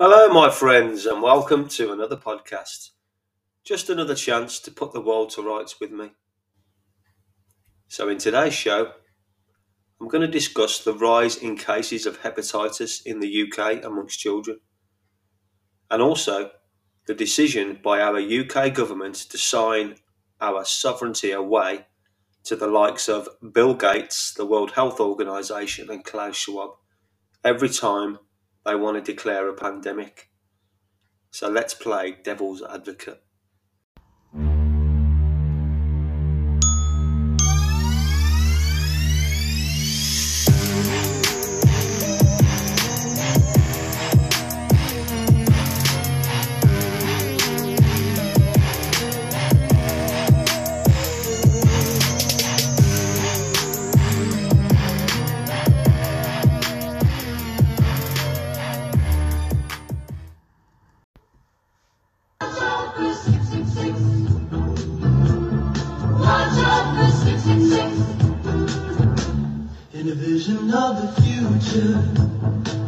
Hello, my friends, and welcome to another podcast. Just another chance to put the world to rights with me. So, in today's show, I'm going to discuss the rise in cases of hepatitis in the UK amongst children, and also the decision by our UK government to sign our sovereignty away to the likes of Bill Gates, the World Health Organization, and Klaus Schwab every time they want to declare a pandemic. So let's play devil's advocate.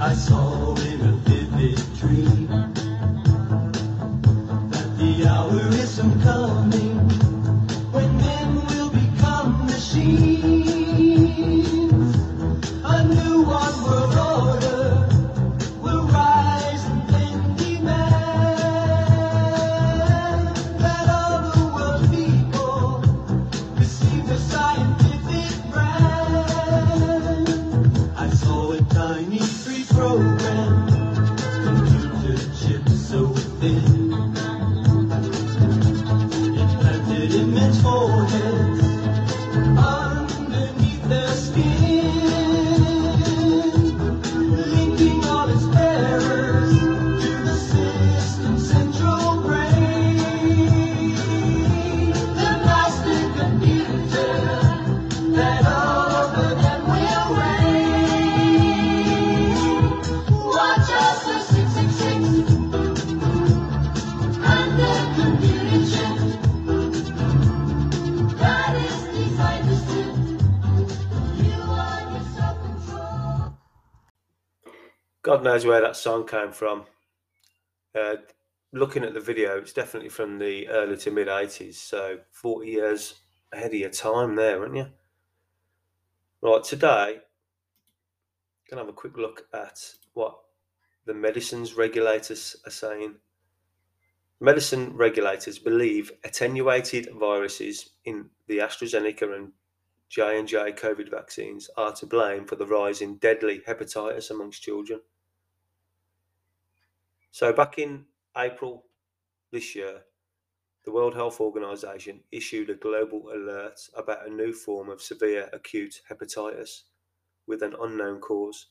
I saw immense foreheads God knows where that song came from. Uh, looking at the video, it's definitely from the early to mid 80s, so 40 years ahead of your time there, aren't you? Right, today, going to have a quick look at what the medicines regulators are saying. Medicine regulators believe attenuated viruses in the AstraZeneca and J&J COVID vaccines are to blame for the rise in deadly hepatitis amongst children. So back in April this year, the World Health Organization issued a global alert about a new form of severe acute hepatitis with an unknown cause,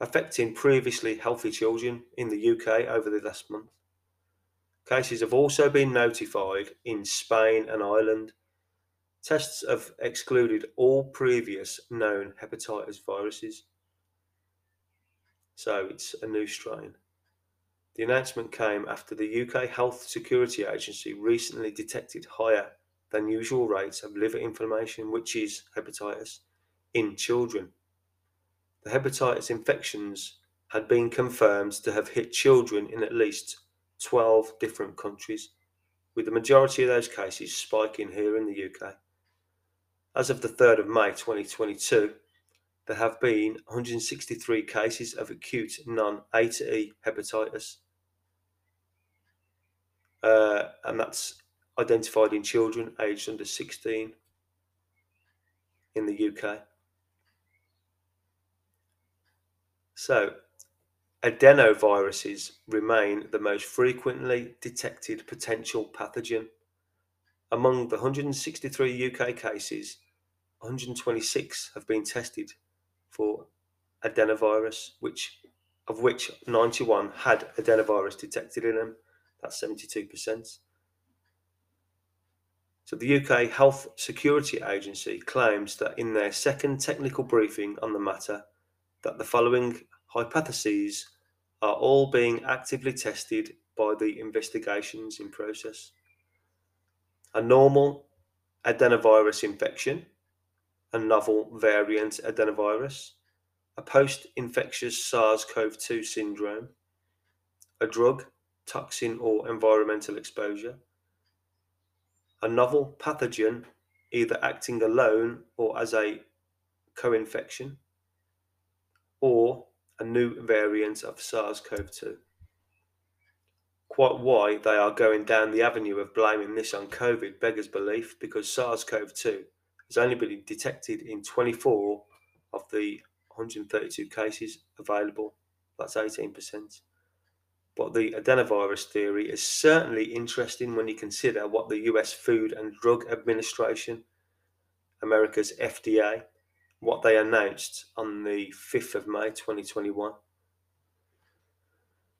affecting previously healthy children in the UK over the last month. Cases have also been notified in Spain and Ireland. Tests have excluded all previous known hepatitis viruses. So it's a new strain. The announcement came after the UK Health Security Agency recently detected higher than usual rates of liver inflammation, which is hepatitis, in children. The hepatitis infections had been confirmed to have hit children in at least 12 different countries, with the majority of those cases spiking here in the UK. As of the 3rd of May 2022, there have been 163 cases of acute non A to E hepatitis, uh, and that's identified in children aged under 16 in the UK. So, adenoviruses remain the most frequently detected potential pathogen. Among the 163 UK cases, 126 have been tested for adenovirus, which of which 91 had adenovirus detected in them. That's 72%. So the UK Health Security Agency claims that in their second technical briefing on the matter, that the following hypotheses are all being actively tested by the investigations in process. A normal adenovirus infection, a novel variant adenovirus, a post infectious SARS CoV 2 syndrome, a drug, toxin, or environmental exposure, a novel pathogen either acting alone or as a co infection, or a new variant of SARS CoV 2. Quite why they are going down the avenue of blaming this on COVID beggars belief because SARS CoV 2 has only been detected in 24 of the 132 cases available. That's 18%. But the adenovirus theory is certainly interesting when you consider what the US Food and Drug Administration, America's FDA, what they announced on the 5th of May 2021.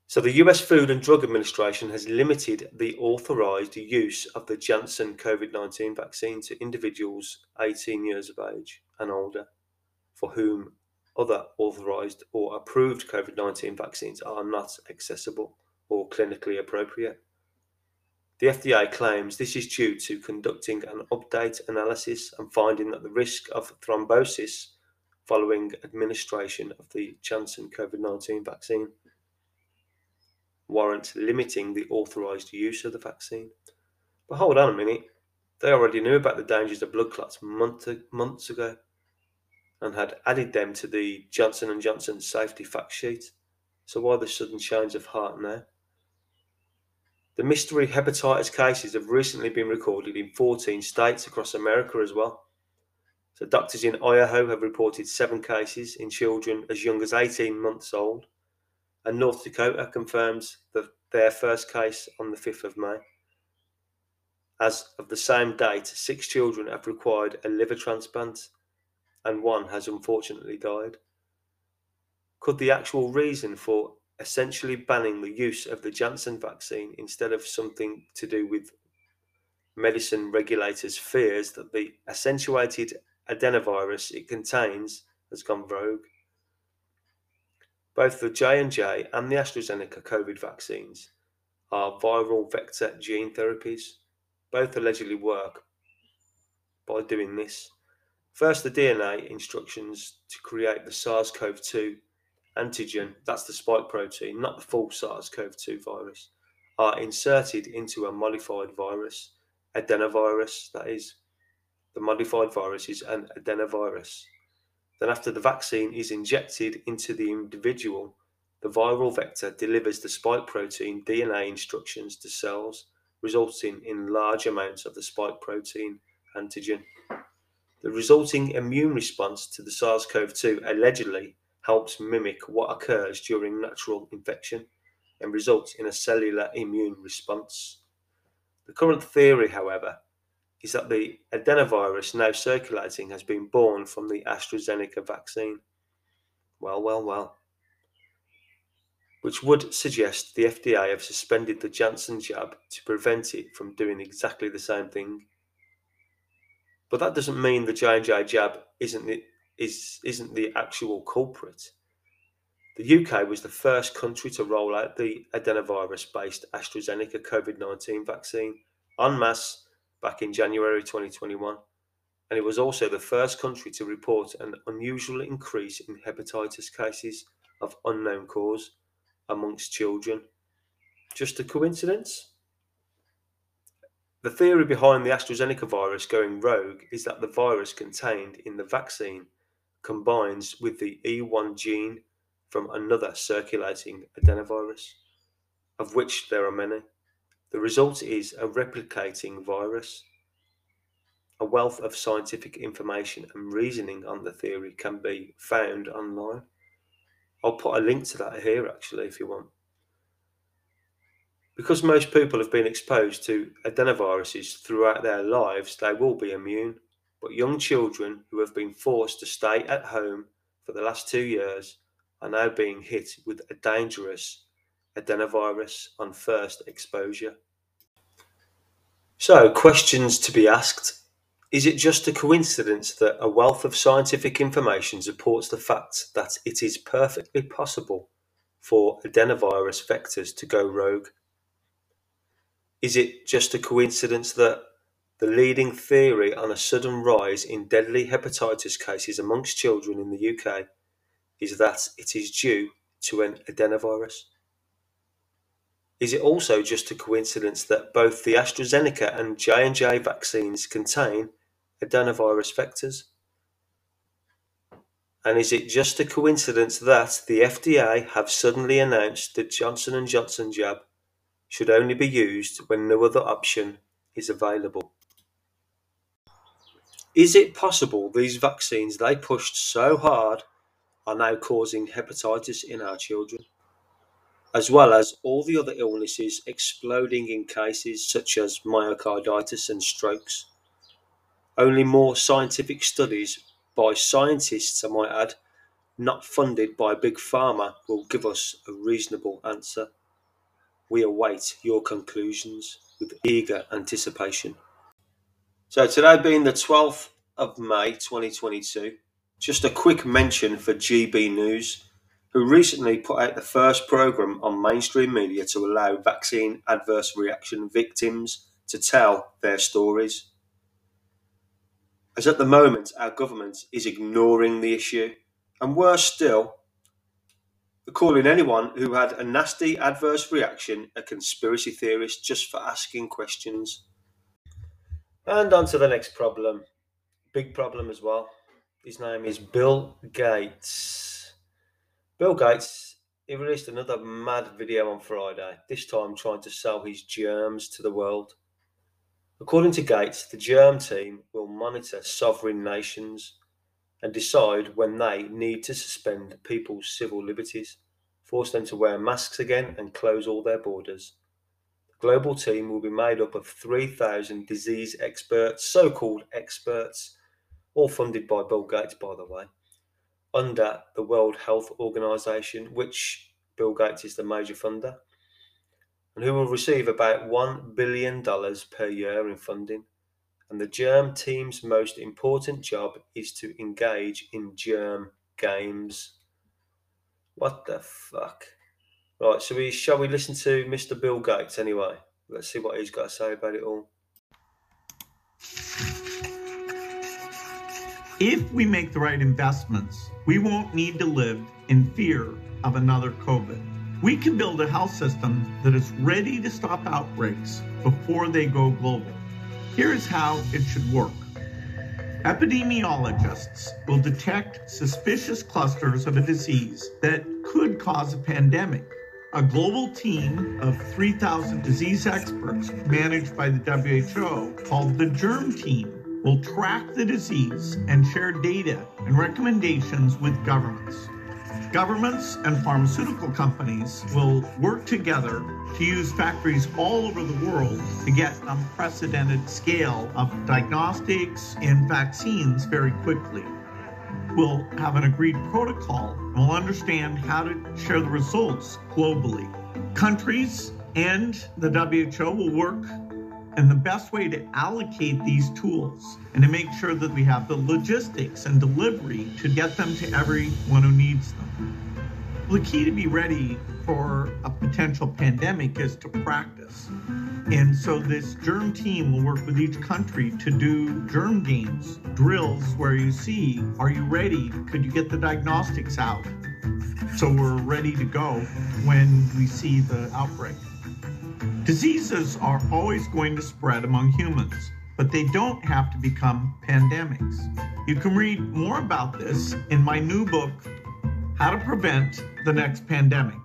So, the US Food and Drug Administration has limited the authorized use of the Janssen COVID 19 vaccine to individuals 18 years of age and older for whom other authorized or approved COVID 19 vaccines are not accessible or clinically appropriate. The FDA claims this is due to conducting an update analysis and finding that the risk of thrombosis following administration of the Janssen COVID 19 vaccine warrants limiting the authorised use of the vaccine. But hold on a minute, they already knew about the dangers of blood clots month, months ago and had added them to the Johnson & Johnson safety fact sheet. So why the sudden change of heart now? The mystery hepatitis cases have recently been recorded in 14 states across America as well. So doctors in Idaho have reported seven cases in children as young as 18 months old, and North Dakota confirms the, their first case on the 5th of May. As of the same date, six children have required a liver transplant and one has unfortunately died. Could the actual reason for essentially banning the use of the Janssen vaccine instead of something to do with medicine regulators' fears that the accentuated adenovirus it contains has gone rogue? Both the J&J and the AstraZeneca COVID vaccines are viral vector gene therapies. Both allegedly work by doing this First, the DNA instructions to create the SARS CoV 2 antigen, that's the spike protein, not the full SARS CoV 2 virus, are inserted into a modified virus, adenovirus, that is. The modified virus is an adenovirus. Then, after the vaccine is injected into the individual, the viral vector delivers the spike protein DNA instructions to cells, resulting in large amounts of the spike protein antigen. The resulting immune response to the SARS CoV 2 allegedly helps mimic what occurs during natural infection and results in a cellular immune response. The current theory, however, is that the adenovirus now circulating has been born from the AstraZeneca vaccine. Well, well, well. Which would suggest the FDA have suspended the Janssen jab to prevent it from doing exactly the same thing. But that doesn't mean the J&J jab isn't the, is, isn't the actual culprit. The UK was the first country to roll out the adenovirus-based AstraZeneca COVID-19 vaccine en masse back in January 2021, and it was also the first country to report an unusual increase in hepatitis cases of unknown cause amongst children. Just a coincidence? The theory behind the AstraZeneca virus going rogue is that the virus contained in the vaccine combines with the E1 gene from another circulating adenovirus, of which there are many. The result is a replicating virus. A wealth of scientific information and reasoning on the theory can be found online. I'll put a link to that here actually if you want. Because most people have been exposed to adenoviruses throughout their lives, they will be immune. But young children who have been forced to stay at home for the last two years are now being hit with a dangerous adenovirus on first exposure. So, questions to be asked. Is it just a coincidence that a wealth of scientific information supports the fact that it is perfectly possible for adenovirus vectors to go rogue? Is it just a coincidence that the leading theory on a sudden rise in deadly hepatitis cases amongst children in the UK is that it is due to an adenovirus? Is it also just a coincidence that both the AstraZeneca and J&J vaccines contain adenovirus vectors? And is it just a coincidence that the FDA have suddenly announced that Johnson & Johnson jab should only be used when no other option is available? Is it possible these vaccines they pushed so hard are now causing hepatitis in our children? As well as all the other illnesses exploding in cases such as myocarditis and strokes. Only more scientific studies by scientists, I might add, not funded by Big Pharma, will give us a reasonable answer. We await your conclusions with eager anticipation. So, today being the 12th of May 2022, just a quick mention for GB News, who recently put out the first programme on mainstream media to allow vaccine adverse reaction victims to tell their stories as at the moment our government is ignoring the issue, and worse still, calling anyone who had a nasty adverse reaction a conspiracy theorist just for asking questions. And on to the next problem. Big problem as well. His name is Bill Gates. Bill Gates, he released another mad video on Friday, this time trying to sell his germs to the world. According to Gates, the germ team will monitor sovereign nations and decide when they need to suspend people's civil liberties, force them to wear masks again, and close all their borders. The global team will be made up of 3,000 disease experts, so called experts, all funded by Bill Gates, by the way, under the World Health Organization, which Bill Gates is the major funder and who will receive about $1 billion per year in funding. And the Germ team's most important job is to engage in germ games. What the fuck? Right, so we shall we listen to Mr. Bill Gates anyway? Let's see what he's got to say about it all. If we make the right investments, we won't need to live in fear of another COVID. We can build a health system that is ready to stop outbreaks before they go global. Here is how it should work. Epidemiologists will detect suspicious clusters of a disease that could cause a pandemic. A global team of 3,000 disease experts managed by the WHO, called the Germ Team, will track the disease and share data and recommendations with governments. Governments and pharmaceutical companies will work together to use factories all over the world to get an unprecedented scale of diagnostics and vaccines very quickly. We'll have an agreed protocol and we'll understand how to share the results globally. Countries and the WHO will work and the best way to allocate these tools and to make sure that we have the logistics and delivery to get them to everyone who needs them. The key to be ready for a potential pandemic is to practice. And so this germ team will work with each country to do germ games, drills where you see, are you ready? Could you get the diagnostics out? So we're ready to go when we see the outbreak. Diseases are always going to spread among humans, but they don't have to become pandemics. You can read more about this in my new book, How to Prevent the Next Pandemic.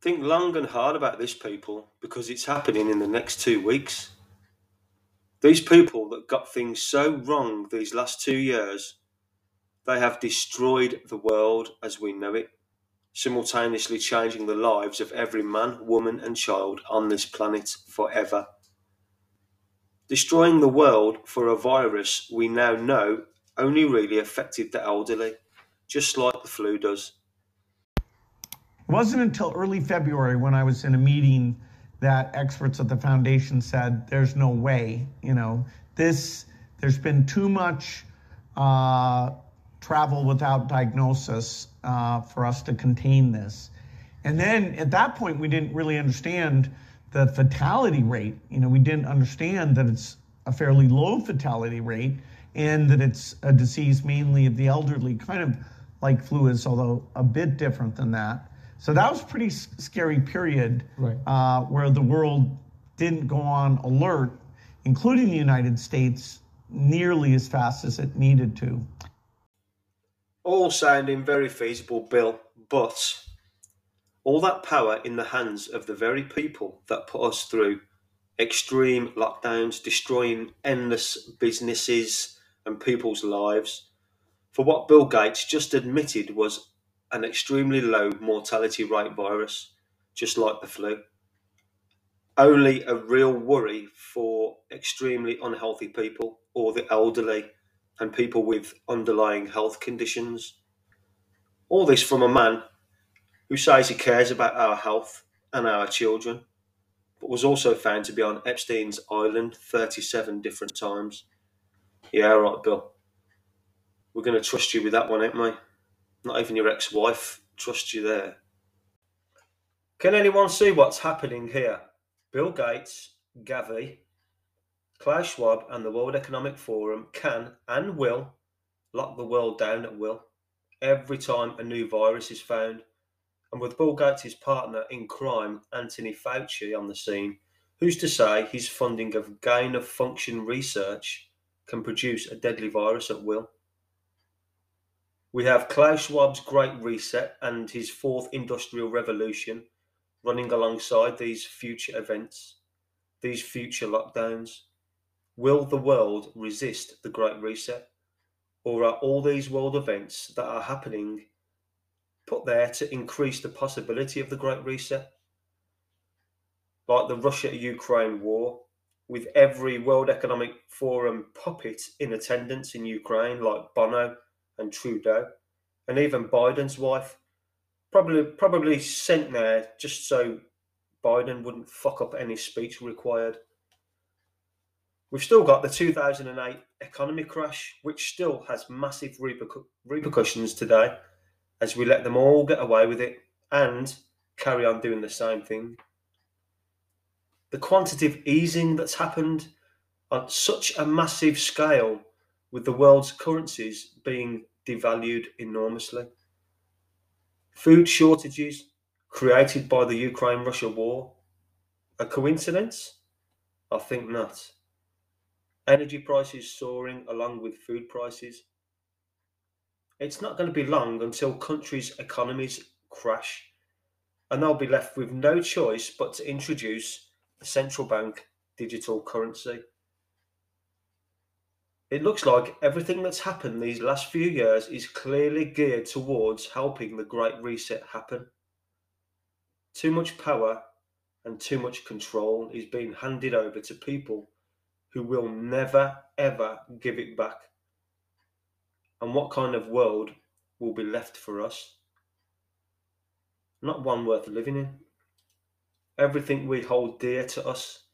Think long and hard about this, people, because it's happening in the next two weeks. These people that got things so wrong these last two years, they have destroyed the world as we know it simultaneously changing the lives of every man, woman, and child on this planet forever. Destroying the world for a virus we now know only really affected the elderly, just like the flu does. It wasn't until early February when I was in a meeting that experts at the foundation said there's no way, you know, this, there's been too much uh, travel without diagnosis uh, for us to contain this. And then at that point, we didn't really understand the fatality rate. You know, we didn't understand that it's a fairly low fatality rate and that it's a disease mainly of the elderly, kind of like flu is, although a bit different than that. So that was a pretty scary period Right. uh, where the world didn't go on alert, including the United States, nearly as fast as it needed to. All sounding very feasible, Bill, but all that power in the hands of the very people that put us through extreme lockdowns, destroying endless businesses and people's lives, for what Bill Gates just admitted was an extremely low mortality rate virus, just like the flu. Only a real worry for extremely unhealthy people or the elderly and people with underlying health conditions. All this from a man who says he cares about our health and our children, but was also found to be on Epstein's island 37 different times. Yeah, right, Bill. We're going to trust you with that one, ain't we? Not even your ex wife trusts you there. Can anyone see what's happening here? Bill Gates, Gavi, Klaus Schwab, and the World Economic Forum can and will lock the world down at will every time a new virus is found. And with Bill Gates' partner in crime, Anthony Fauci, on the scene, who's to say his funding of gain of function research can produce a deadly virus at will? We have Klaus Schwab's Great Reset and his fourth industrial revolution running alongside these future events, these future lockdowns. Will the world resist the Great Reset? Or are all these world events that are happening put there to increase the possibility of the Great Reset? Like the Russia Ukraine war, with every World Economic Forum puppet in attendance in Ukraine, like Bono and Trudeau, and even Biden's wife, probably probably sent there just so Biden wouldn't fuck up any speech required. We've still got the 2008 economy crash, which still has massive repercu- repercussions today as we let them all get away with it and carry on doing the same thing. The quantitative easing that's happened on such a massive scale, with the world's currencies being devalued enormously. Food shortages created by the Ukraine Russia war. A coincidence? I think not. Energy prices soaring along with food prices. It's not going to be long until countries' economies crash and they'll be left with no choice but to introduce a central bank digital currency. It looks like everything that's happened these last few years is clearly geared towards helping the Great Reset happen. Too much power and too much control is being handed over to people who will never ever give it back. And what kind of world will be left for us? Not one worth living in. Everything we hold dear to us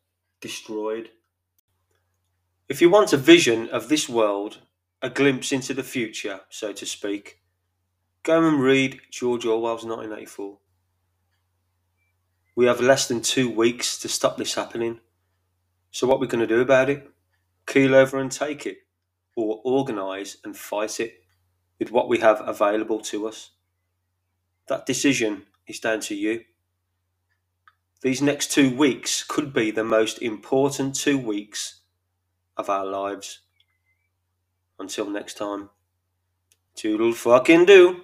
destroyed. If you want a vision of this world, a glimpse into the future, so to speak, go and read George Orwell's 1984. We have less than two weeks to stop this happening. So, what are we going to do about it? Keel over and take it, or organise and fight it with what we have available to us? That decision is down to you. These next two weeks could be the most important two weeks of our lives. Until next time, toodle fucking do.